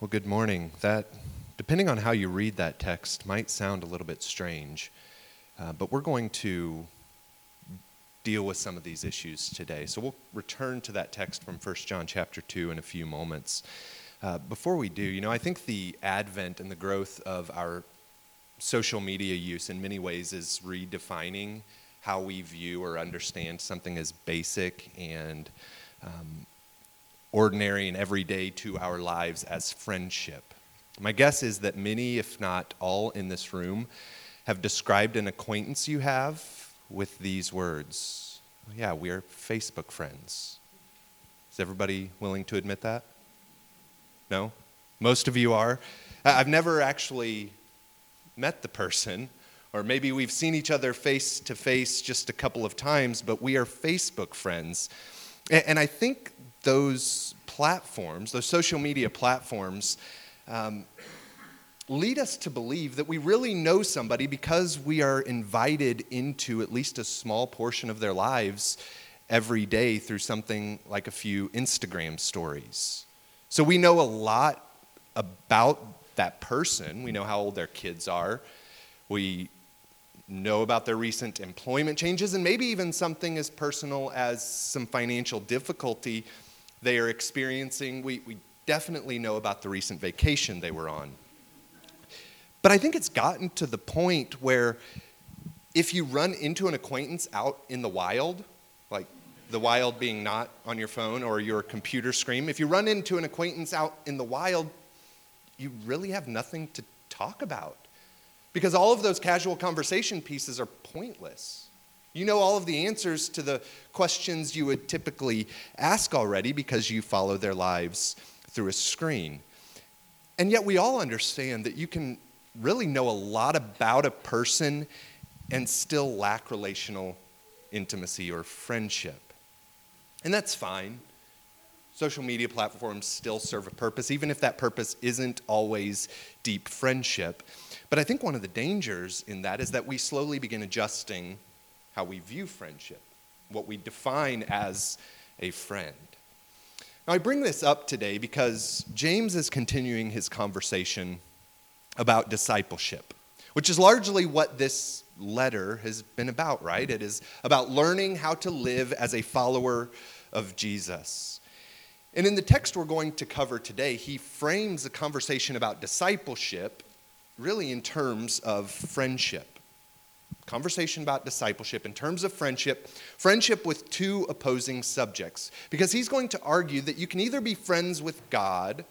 Well, good morning. That, depending on how you read that text, might sound a little bit strange, uh, but we're going to deal with some of these issues today. So we'll return to that text from 1 John chapter 2 in a few moments. Uh, before we do, you know, I think the advent and the growth of our social media use in many ways is redefining how we view or understand something as basic and um, ordinary and everyday to our lives as friendship. My guess is that many, if not all, in this room have described an acquaintance you have with these words Yeah, we're Facebook friends. Is everybody willing to admit that? No? Most of you are. I've never actually met the person, or maybe we've seen each other face to face just a couple of times, but we are Facebook friends. And I think those platforms, those social media platforms, um, lead us to believe that we really know somebody because we are invited into at least a small portion of their lives every day through something like a few Instagram stories. So we know a lot about that person. We know how old their kids are. We know about their recent employment changes, and maybe even something as personal as some financial difficulty they are experiencing. We, we definitely know about the recent vacation they were on. But I think it's gotten to the point where if you run into an acquaintance out in the wild, like the wild being not on your phone or your computer screen, if you run into an acquaintance out in the wild, you really have nothing to talk about. Because all of those casual conversation pieces are pointless. You know all of the answers to the questions you would typically ask already because you follow their lives through a screen. And yet, we all understand that you can really know a lot about a person and still lack relational intimacy or friendship. And that's fine. Social media platforms still serve a purpose, even if that purpose isn't always deep friendship. But I think one of the dangers in that is that we slowly begin adjusting how we view friendship, what we define as a friend. Now, I bring this up today because James is continuing his conversation about discipleship, which is largely what this letter has been about, right? It is about learning how to live as a follower of Jesus. And in the text we're going to cover today, he frames the conversation about discipleship really in terms of friendship conversation about discipleship in terms of friendship, friendship with two opposing subjects. Because he's going to argue that you can either be friends with God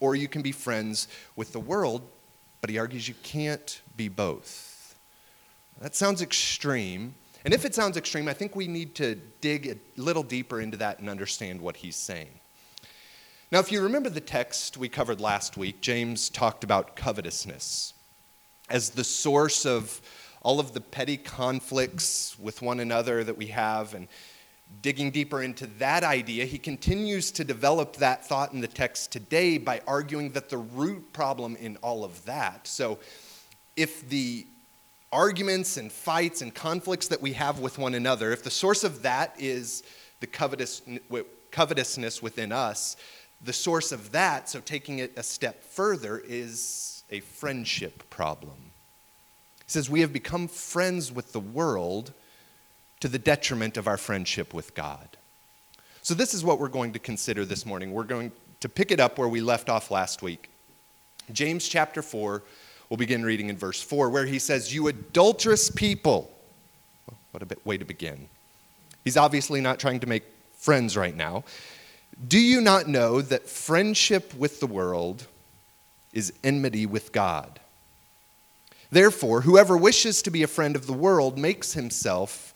or you can be friends with the world, but he argues you can't be both. That sounds extreme. And if it sounds extreme, I think we need to dig a little deeper into that and understand what he's saying. Now, if you remember the text we covered last week, James talked about covetousness as the source of all of the petty conflicts with one another that we have and digging deeper into that idea, he continues to develop that thought in the text today by arguing that the root problem in all of that. So, if the arguments and fights and conflicts that we have with one another, if the source of that is the covetous, covetousness within us, the source of that, so taking it a step further, is a friendship problem. He says, We have become friends with the world to the detriment of our friendship with God. So, this is what we're going to consider this morning. We're going to pick it up where we left off last week. James chapter 4, we'll begin reading in verse 4, where he says, You adulterous people. What a way to begin. He's obviously not trying to make friends right now. Do you not know that friendship with the world is enmity with God? Therefore, whoever wishes to be a friend of the world makes himself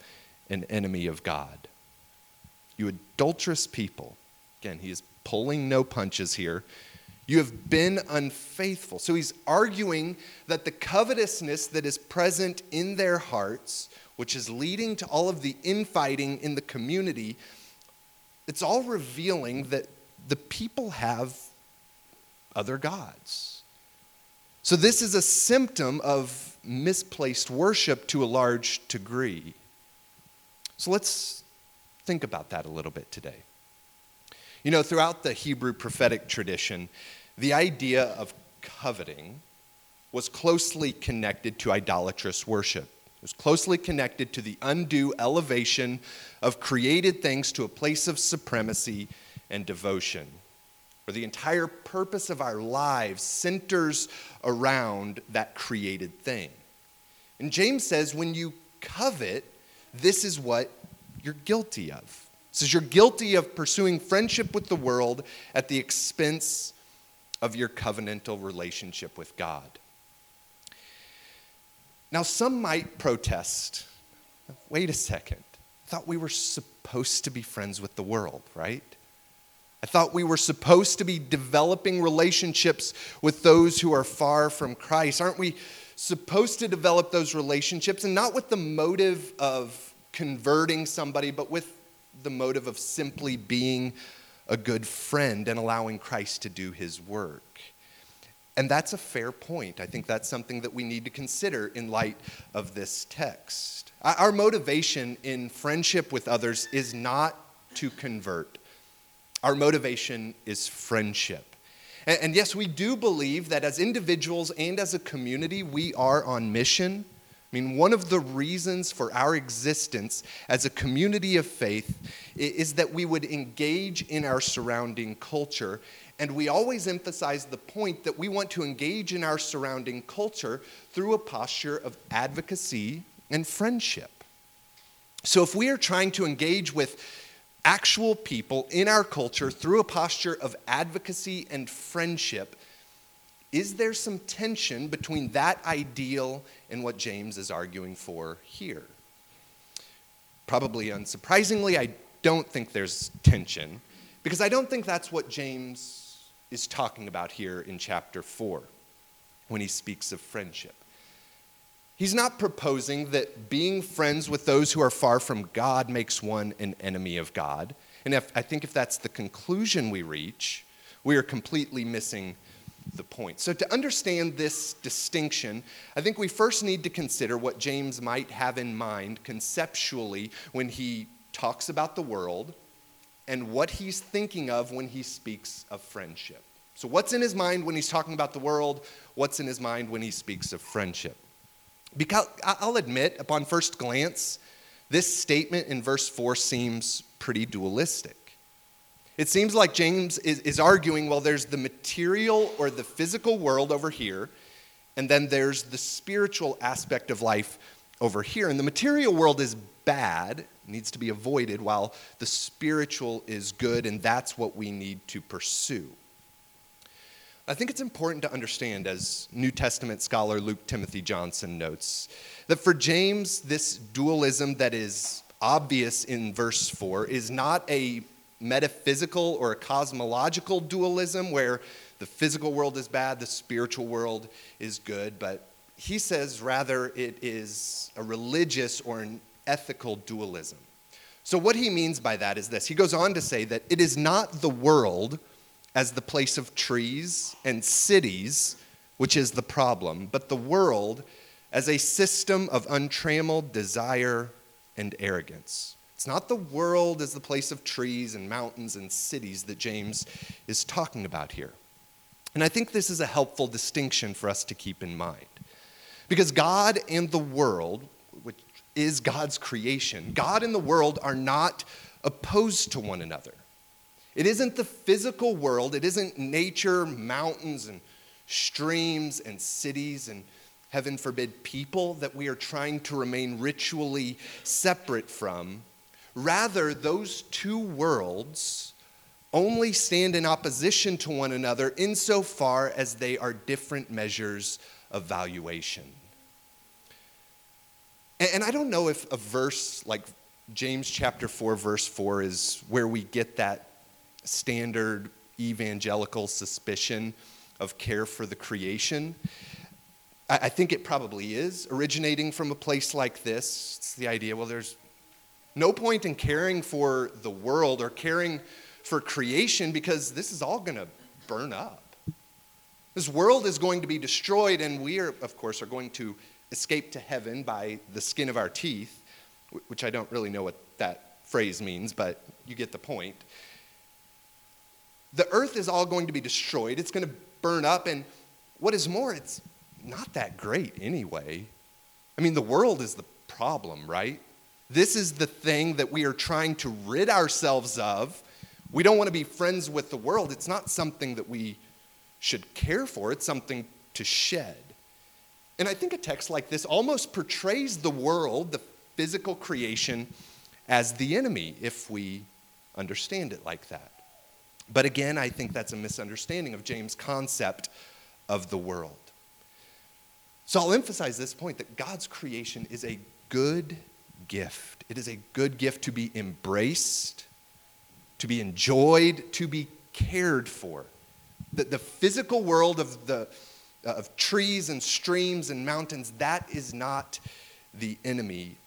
an enemy of God. You adulterous people. Again, he is pulling no punches here. You have been unfaithful. So he's arguing that the covetousness that is present in their hearts, which is leading to all of the infighting in the community, it's all revealing that the people have other gods. So, this is a symptom of misplaced worship to a large degree. So, let's think about that a little bit today. You know, throughout the Hebrew prophetic tradition, the idea of coveting was closely connected to idolatrous worship. It was closely connected to the undue elevation of created things to a place of supremacy and devotion, where the entire purpose of our lives centers around that created thing. And James says when you covet, this is what you're guilty of. Says you're guilty of pursuing friendship with the world at the expense of your covenantal relationship with God. Now, some might protest wait a second. I thought we were supposed to be friends with the world, right? I thought we were supposed to be developing relationships with those who are far from Christ. Aren't we supposed to develop those relationships and not with the motive of converting somebody, but with the motive of simply being a good friend and allowing Christ to do his work? And that's a fair point. I think that's something that we need to consider in light of this text. Our motivation in friendship with others is not to convert, our motivation is friendship. And, yes, we do believe that as individuals and as a community, we are on mission. I mean, one of the reasons for our existence as a community of faith is that we would engage in our surrounding culture and we always emphasize the point that we want to engage in our surrounding culture through a posture of advocacy and friendship. So, if we are trying to engage with actual people in our culture through a posture of advocacy and friendship, is there some tension between that ideal and what James is arguing for here? Probably unsurprisingly, I don't think there's tension because I don't think that's what James is talking about here in chapter 4 when he speaks of friendship. He's not proposing that being friends with those who are far from God makes one an enemy of God. And if, I think if that's the conclusion we reach, we are completely missing the point. So, to understand this distinction, I think we first need to consider what James might have in mind conceptually when he talks about the world and what he's thinking of when he speaks of friendship. So, what's in his mind when he's talking about the world? What's in his mind when he speaks of friendship? Because I'll admit, upon first glance, this statement in verse 4 seems pretty dualistic. It seems like James is, is arguing well, there's the material or the physical world over here, and then there's the spiritual aspect of life over here. And the material world is bad, needs to be avoided, while the spiritual is good, and that's what we need to pursue. I think it's important to understand, as New Testament scholar Luke Timothy Johnson notes, that for James, this dualism that is obvious in verse 4 is not a metaphysical or a cosmological dualism where the physical world is bad, the spiritual world is good, but he says rather it is a religious or an ethical dualism. So, what he means by that is this he goes on to say that it is not the world as the place of trees and cities, which is the problem, but the world as a system of untrammeled desire and arrogance. It's not the world as the place of trees and mountains and cities that James is talking about here. And I think this is a helpful distinction for us to keep in mind. Because God and the world, which is God's creation. God and the world are not opposed to one another. It isn't the physical world, it isn't nature, mountains, and streams, and cities, and heaven forbid, people that we are trying to remain ritually separate from. Rather, those two worlds only stand in opposition to one another insofar as they are different measures of valuation. And I don't know if a verse like James chapter 4, verse 4 is where we get that standard evangelical suspicion of care for the creation. I think it probably is originating from a place like this. It's the idea well, there's no point in caring for the world or caring for creation because this is all going to burn up. This world is going to be destroyed, and we are, of course, are going to escape to heaven by the skin of our teeth, which I don't really know what that phrase means, but you get the point. The earth is all going to be destroyed. It's going to burn up. And what is more, it's not that great anyway. I mean, the world is the problem, right? This is the thing that we are trying to rid ourselves of. We don't want to be friends with the world. It's not something that we should care for, it's something to shed. And I think a text like this almost portrays the world, the physical creation, as the enemy if we understand it like that. But again, I think that's a misunderstanding of James' concept of the world. So I'll emphasize this point that God's creation is a good gift. It is a good gift to be embraced, to be enjoyed, to be cared for. That the physical world of, the, uh, of trees and streams and mountains, that is not the enemy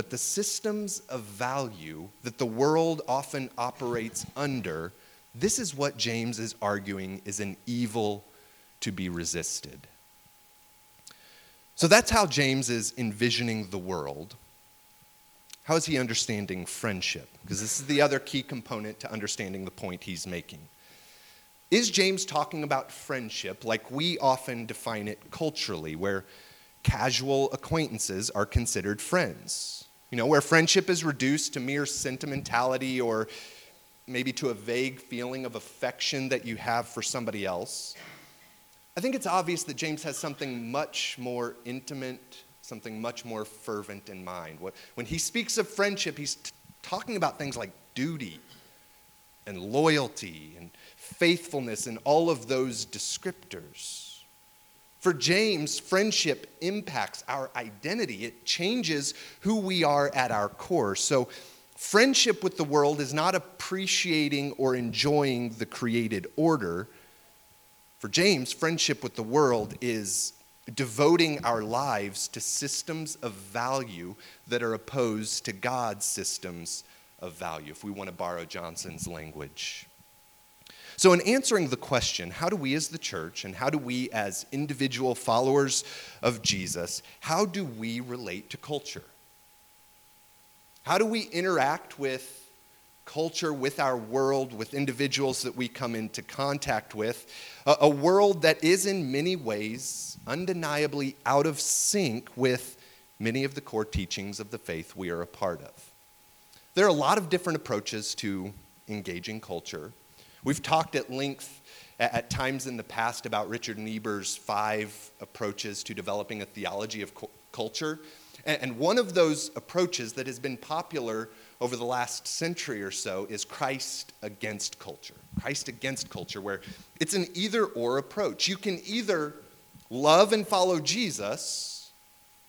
but the systems of value that the world often operates under, this is what James is arguing is an evil to be resisted. So that's how James is envisioning the world. How is he understanding friendship? Because this is the other key component to understanding the point he's making. Is James talking about friendship like we often define it culturally, where casual acquaintances are considered friends? You know, where friendship is reduced to mere sentimentality or maybe to a vague feeling of affection that you have for somebody else. I think it's obvious that James has something much more intimate, something much more fervent in mind. When he speaks of friendship, he's t- talking about things like duty and loyalty and faithfulness and all of those descriptors. For James, friendship impacts our identity, it changes who we are at our core. So, friendship with the world is not appreciating or enjoying the created order. For James, friendship with the world is devoting our lives to systems of value that are opposed to God's systems of value, if we want to borrow Johnson's language. So, in answering the question, how do we as the church and how do we as individual followers of Jesus, how do we relate to culture? How do we interact with culture, with our world, with individuals that we come into contact with? A, a world that is in many ways undeniably out of sync with many of the core teachings of the faith we are a part of. There are a lot of different approaches to engaging culture. We've talked at length at times in the past about Richard Niebuhr's five approaches to developing a theology of culture. And one of those approaches that has been popular over the last century or so is Christ against culture. Christ against culture, where it's an either or approach. You can either love and follow Jesus,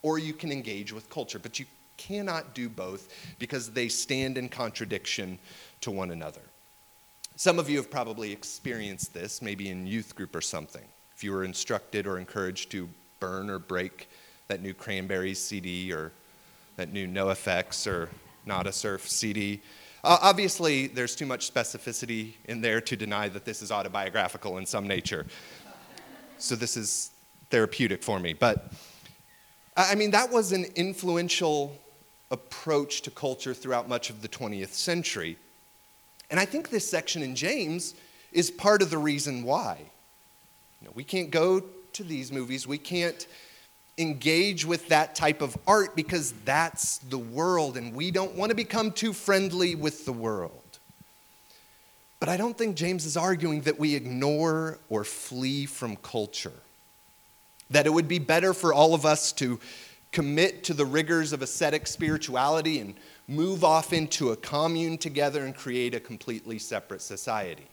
or you can engage with culture, but you cannot do both because they stand in contradiction to one another. Some of you have probably experienced this, maybe in youth group or something. If you were instructed or encouraged to burn or break that new Cranberries CD or that new NOFX or Nada Surf CD. Uh, obviously, there's too much specificity in there to deny that this is autobiographical in some nature. So this is therapeutic for me. But I mean, that was an influential approach to culture throughout much of the 20th century. And I think this section in James is part of the reason why. You know, we can't go to these movies, we can't engage with that type of art because that's the world, and we don't want to become too friendly with the world. But I don't think James is arguing that we ignore or flee from culture. That it would be better for all of us to commit to the rigors of ascetic spirituality and move off into a commune together and create a completely separate society.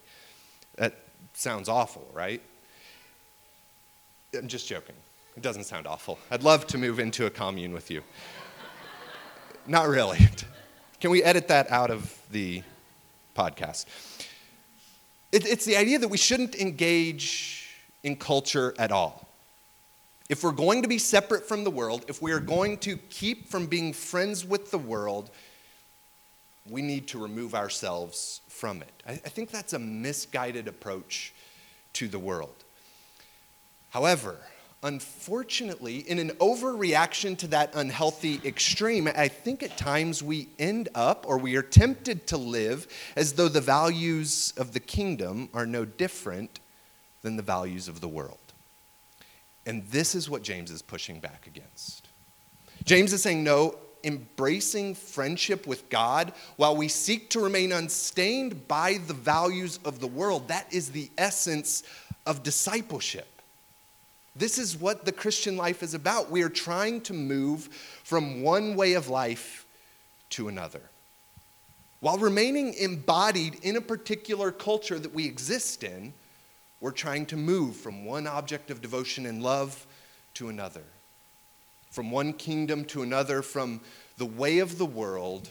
That sounds awful, right? I'm just joking. It doesn't sound awful. I'd love to move into a commune with you. Not really. Can we edit that out of the podcast? It, it's the idea that we shouldn't engage in culture at all. If we're going to be separate from the world, if we are going to keep from being friends with the world, we need to remove ourselves from it. I, I think that's a misguided approach to the world. However, unfortunately, in an overreaction to that unhealthy extreme, I think at times we end up or we are tempted to live as though the values of the kingdom are no different than the values of the world. And this is what James is pushing back against. James is saying, no, embracing friendship with God while we seek to remain unstained by the values of the world, that is the essence of discipleship. This is what the Christian life is about. We are trying to move from one way of life to another while remaining embodied in a particular culture that we exist in we're trying to move from one object of devotion and love to another, from one kingdom to another, from the way of the world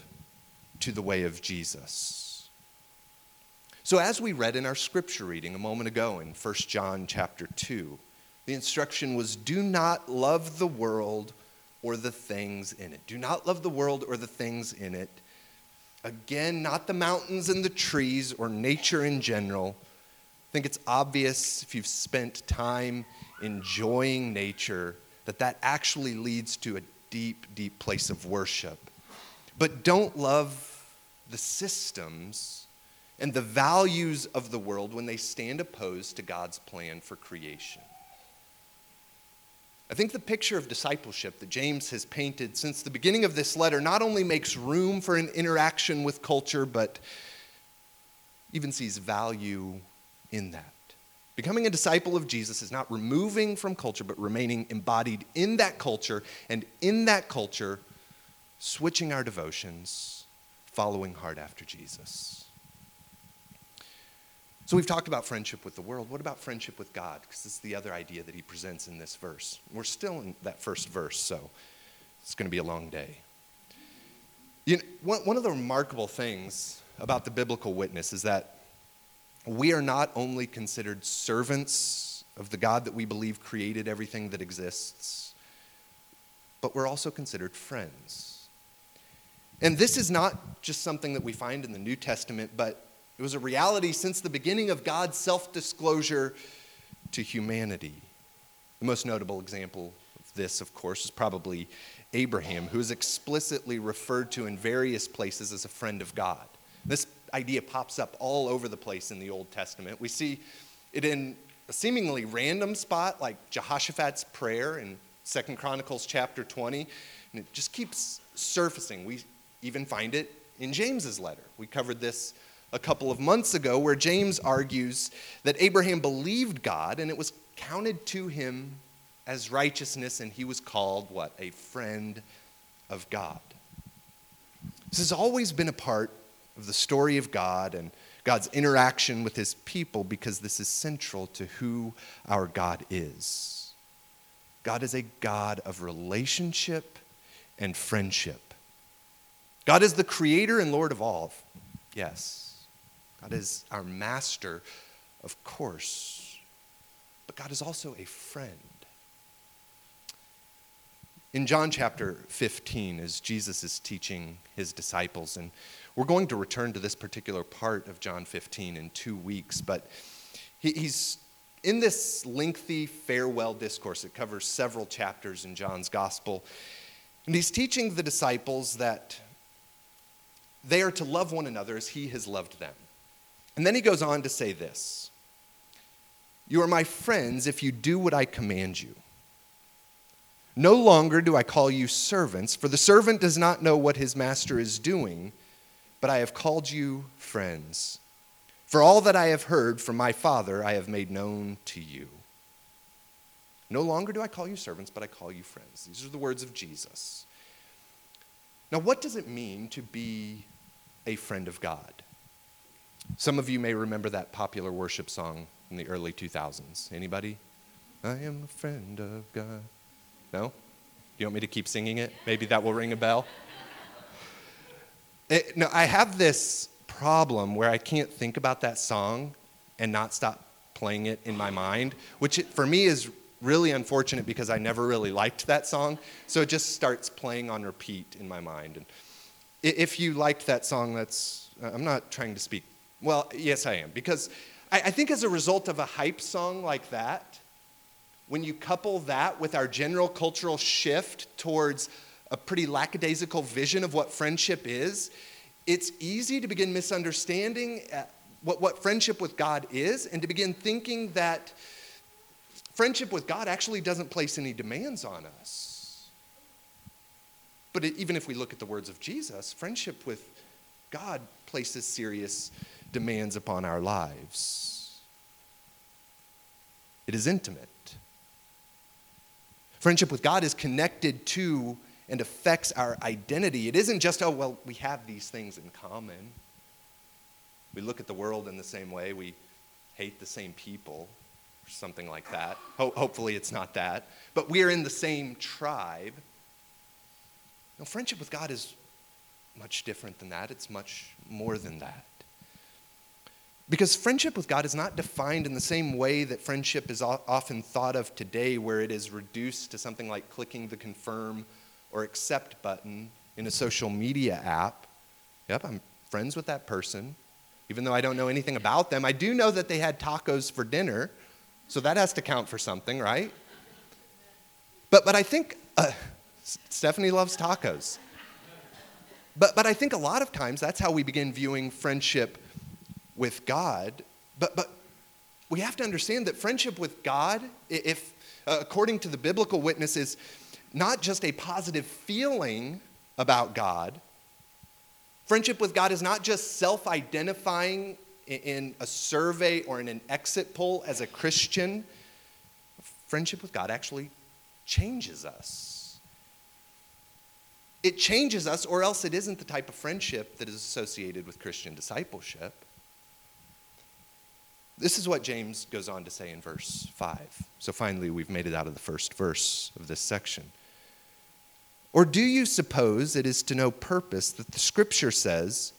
to the way of Jesus. So as we read in our scripture reading a moment ago in 1 John chapter 2, the instruction was do not love the world or the things in it. Do not love the world or the things in it. Again, not the mountains and the trees or nature in general I think it's obvious if you've spent time enjoying nature that that actually leads to a deep, deep place of worship. But don't love the systems and the values of the world when they stand opposed to God's plan for creation. I think the picture of discipleship that James has painted since the beginning of this letter not only makes room for an interaction with culture, but even sees value in that. Becoming a disciple of Jesus is not removing from culture, but remaining embodied in that culture, and in that culture, switching our devotions, following hard after Jesus. So we've talked about friendship with the world. What about friendship with God? Because this is the other idea that he presents in this verse. We're still in that first verse, so it's going to be a long day. You know, one, one of the remarkable things about the biblical witness is that we are not only considered servants of the God that we believe created everything that exists, but we're also considered friends. And this is not just something that we find in the New Testament, but it was a reality since the beginning of God's self disclosure to humanity. The most notable example of this, of course, is probably Abraham, who is explicitly referred to in various places as a friend of God. This idea pops up all over the place in the Old Testament. We see it in a seemingly random spot like Jehoshaphat's prayer in Second Chronicles chapter 20, and it just keeps surfacing. We even find it in James's letter. We covered this a couple of months ago where James argues that Abraham believed God and it was counted to him as righteousness and he was called what? A friend of God. This has always been a part of the story of God and God's interaction with his people because this is central to who our God is. God is a God of relationship and friendship. God is the creator and Lord of all. Yes. God is our master, of course. But God is also a friend. In John chapter 15, as Jesus is teaching his disciples, and we're going to return to this particular part of John 15 in two weeks, but he's in this lengthy farewell discourse. It covers several chapters in John's gospel. And he's teaching the disciples that they are to love one another as he has loved them. And then he goes on to say this You are my friends if you do what I command you. No longer do I call you servants, for the servant does not know what his master is doing but I have called you friends. For all that I have heard from my Father, I have made known to you. No longer do I call you servants, but I call you friends. These are the words of Jesus. Now, what does it mean to be a friend of God? Some of you may remember that popular worship song in the early 2000s. Anybody? I am a friend of God. No? You want me to keep singing it? Maybe that will ring a bell? It, no, I have this problem where I can't think about that song and not stop playing it in my mind, which it, for me is really unfortunate because I never really liked that song. So it just starts playing on repeat in my mind. And if you liked that song, that's, I'm not trying to speak. Well, yes, I am. Because I, I think as a result of a hype song like that, when you couple that with our general cultural shift towards a pretty lackadaisical vision of what friendship is, it's easy to begin misunderstanding uh, what, what friendship with God is and to begin thinking that friendship with God actually doesn't place any demands on us. But it, even if we look at the words of Jesus, friendship with God places serious demands upon our lives. It is intimate. Friendship with God is connected to and affects our identity. It isn't just, oh, well, we have these things in common. We look at the world in the same way, we hate the same people, or something like that. Ho- hopefully, it's not that. But we are in the same tribe. Now, friendship with God is much different than that, it's much more than that. Because friendship with God is not defined in the same way that friendship is often thought of today, where it is reduced to something like clicking the confirm or accept button in a social media app. Yep, I'm friends with that person. Even though I don't know anything about them, I do know that they had tacos for dinner, so that has to count for something, right? But, but I think uh, Stephanie loves tacos. But, but I think a lot of times that's how we begin viewing friendship with God. But, but we have to understand that friendship with God, if uh, according to the biblical witness, is not just a positive feeling about God. Friendship with God is not just self identifying in a survey or in an exit poll as a Christian. Friendship with God actually changes us. It changes us, or else it isn't the type of friendship that is associated with Christian discipleship. This is what James goes on to say in verse 5. So finally, we've made it out of the first verse of this section. Or do you suppose it is to no purpose that the scripture says,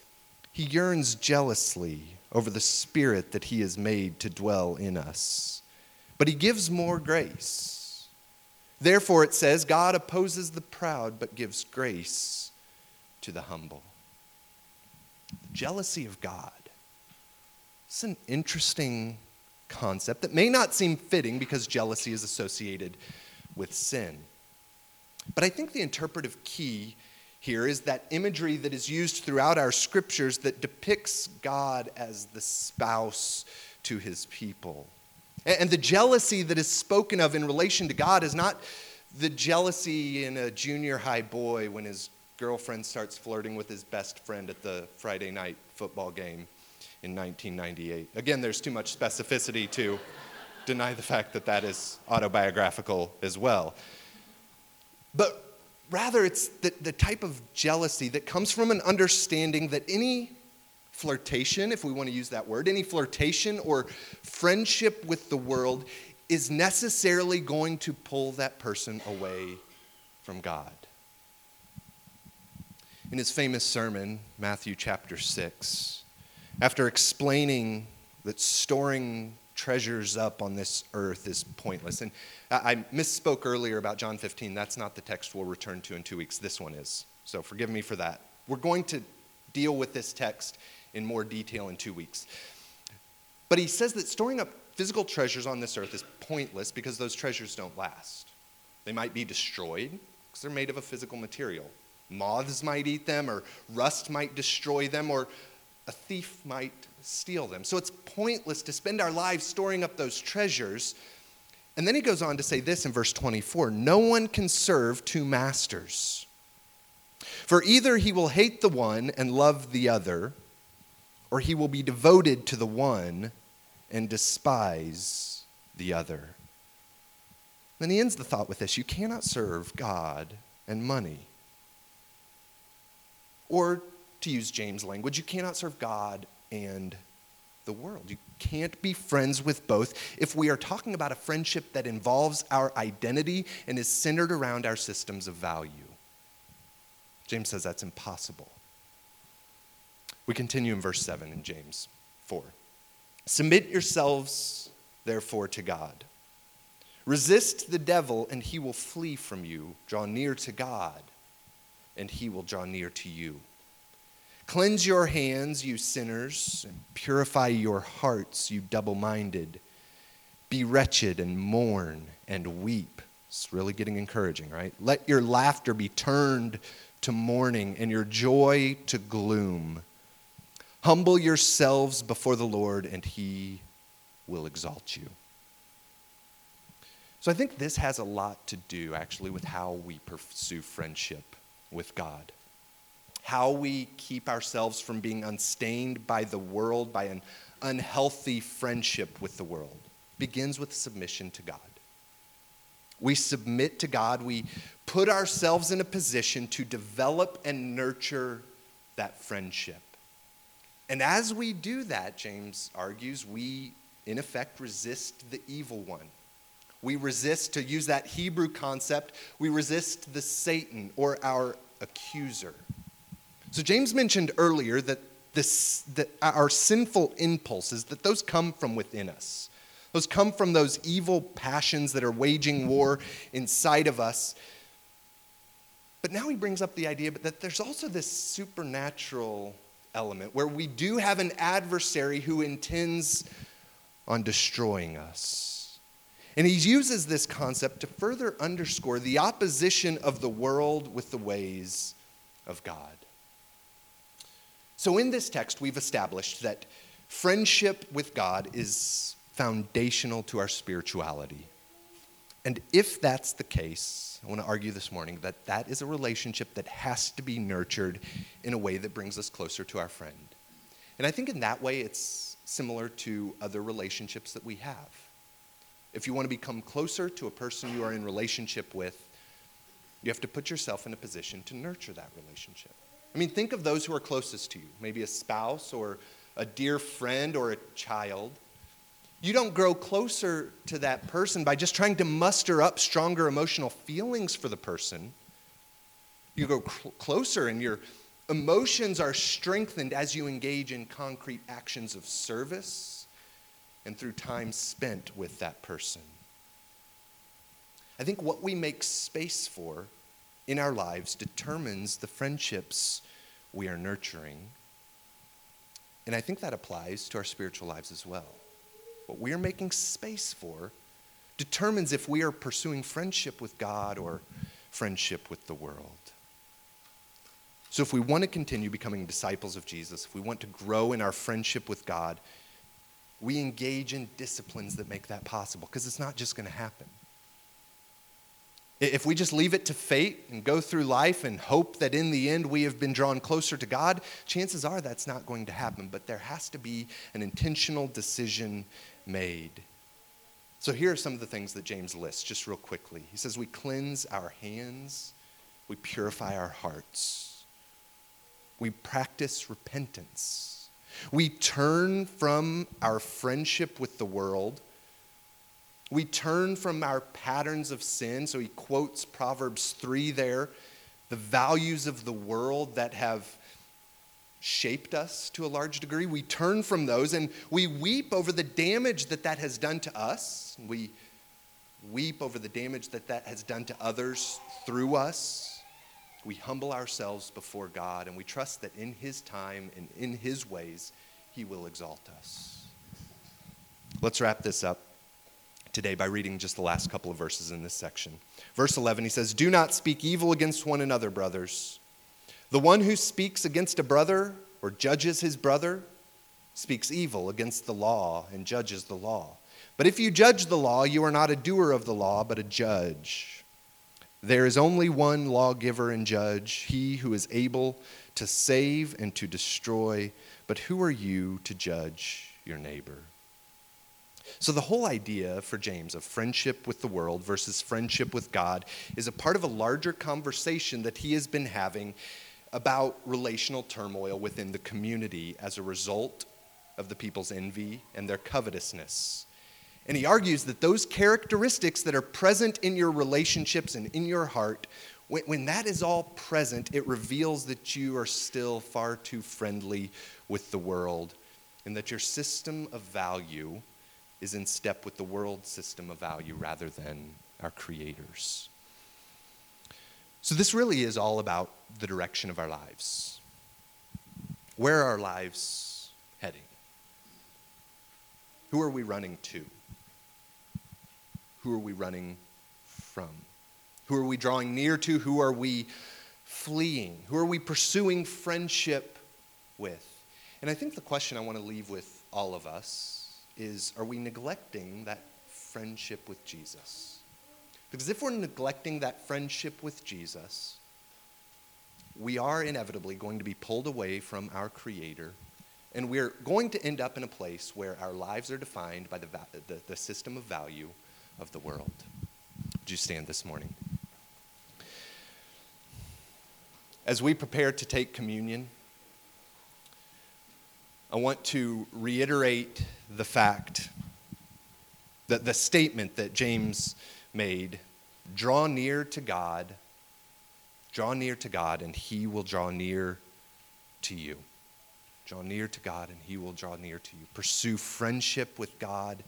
He yearns jealously over the spirit that He has made to dwell in us? But He gives more grace. Therefore, it says, God opposes the proud, but gives grace to the humble. The jealousy of God it's an interesting concept that may not seem fitting because jealousy is associated with sin. But I think the interpretive key here is that imagery that is used throughout our scriptures that depicts God as the spouse to his people. And the jealousy that is spoken of in relation to God is not the jealousy in a junior high boy when his girlfriend starts flirting with his best friend at the Friday night football game in 1998. Again, there's too much specificity to deny the fact that that is autobiographical as well. But rather, it's the, the type of jealousy that comes from an understanding that any flirtation, if we want to use that word, any flirtation or friendship with the world is necessarily going to pull that person away from God. In his famous sermon, Matthew chapter 6, after explaining that storing treasures up on this earth is pointless. And I misspoke earlier about John 15. That's not the text we'll return to in two weeks. This one is. So forgive me for that. We're going to deal with this text in more detail in two weeks. But he says that storing up physical treasures on this earth is pointless because those treasures don't last. They might be destroyed because they're made of a physical material. Moths might eat them, or rust might destroy them, or a thief might steal them. So it's pointless to spend our lives storing up those treasures. And then he goes on to say this in verse 24 No one can serve two masters. For either he will hate the one and love the other, or he will be devoted to the one and despise the other. Then he ends the thought with this You cannot serve God and money. Or to use James' language, you cannot serve God and the world. You can't be friends with both if we are talking about a friendship that involves our identity and is centered around our systems of value. James says that's impossible. We continue in verse 7 in James 4. Submit yourselves, therefore, to God. Resist the devil, and he will flee from you. Draw near to God, and he will draw near to you. Cleanse your hands, you sinners, and purify your hearts, you double minded. Be wretched and mourn and weep. It's really getting encouraging, right? Let your laughter be turned to mourning and your joy to gloom. Humble yourselves before the Lord, and he will exalt you. So I think this has a lot to do, actually, with how we pursue friendship with God. How we keep ourselves from being unstained by the world, by an unhealthy friendship with the world, begins with submission to God. We submit to God. We put ourselves in a position to develop and nurture that friendship. And as we do that, James argues, we in effect resist the evil one. We resist, to use that Hebrew concept, we resist the Satan or our accuser. So James mentioned earlier that, this, that our sinful impulses, that those come from within us. Those come from those evil passions that are waging war inside of us. But now he brings up the idea that there's also this supernatural element where we do have an adversary who intends on destroying us. And he uses this concept to further underscore the opposition of the world with the ways of God. So, in this text, we've established that friendship with God is foundational to our spirituality. And if that's the case, I want to argue this morning that that is a relationship that has to be nurtured in a way that brings us closer to our friend. And I think in that way, it's similar to other relationships that we have. If you want to become closer to a person you are in relationship with, you have to put yourself in a position to nurture that relationship. I mean, think of those who are closest to you, maybe a spouse or a dear friend or a child. You don't grow closer to that person by just trying to muster up stronger emotional feelings for the person. You go cl- closer, and your emotions are strengthened as you engage in concrete actions of service and through time spent with that person. I think what we make space for in our lives determines the friendships we are nurturing. And I think that applies to our spiritual lives as well what we are making space for, determines if we are pursuing friendship with God or friendship with the world. So, if we want to continue becoming disciples of Jesus, if we want to grow in our friendship with God, we engage in disciplines that make that possible because it's not just going to happen. If we just leave it to fate and go through life and hope that in the end we have been drawn closer to God, chances are that's not going to happen. But there has to be an intentional decision made. So here are some of the things that James lists just real quickly. He says, We cleanse our hands, we purify our hearts, we practice repentance, we turn from our friendship with the world. We turn from our patterns of sin. So he quotes Proverbs 3 there, the values of the world that have shaped us to a large degree. We turn from those and we weep over the damage that that has done to us. We weep over the damage that that has done to others through us. We humble ourselves before God and we trust that in His time and in His ways, He will exalt us. Let's wrap this up today by reading just the last couple of verses in this section. Verse 11, he says, Do not speak evil against one another, brothers. The one who speaks against a brother or judges his brother speaks evil against the law and judges the law. But if you judge the law, you are not a doer of the law, but a judge. There is only one lawgiver and judge, he who is able to save and to destroy. But who are you to judge your neighbor? So, the whole idea for James of friendship with the world versus friendship with God is a part of a larger conversation that he has been having about relational turmoil within the community as a result of the people's envy and their covetousness. And he argues that those characteristics that are present in your relationships and in your heart, when, when, that is all present, it reveals that you are still far too friendly with the world and that your system of value is in step with the world system of value rather than our Creator's. So, this really is all about the direction of our lives. Where are our lives heading? Who are we running to? Who are we running from? Who are we drawing near to? Who are we fleeing? Who are we pursuing friendship with? And I think the question I want to leave with all of us is are we neglecting that friendship with Jesus? Because if we're neglecting that friendship with Jesus, we are inevitably going to be pulled away from our Creator, and we're going to end up in a place where our lives are defined by the, va- the, the system of value of the world. Would you stand this morning? As we prepare to take communion, I want to reiterate the fact that the statement that James made draw near to God, draw near to God, and he will draw near to you. Draw near to God, and he will draw near to you. Pursue friendship with God.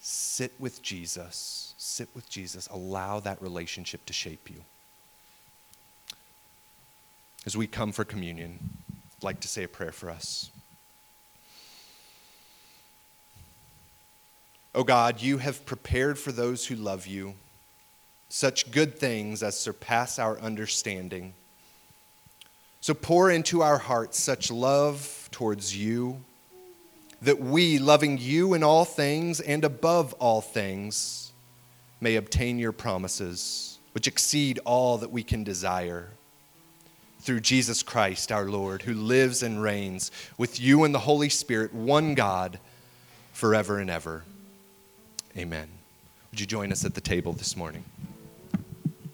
Sit with Jesus. Sit with Jesus. Allow that relationship to shape you. As we come for communion, like to say a prayer for us. O oh God, you have prepared for those who love you such good things as surpass our understanding. So pour into our hearts such love towards you that we, loving you in all things and above all things, may obtain your promises, which exceed all that we can desire through Jesus Christ our Lord, who lives and reigns with you and the Holy Spirit, one God, forever and ever. Amen. Would you join us at the table this morning?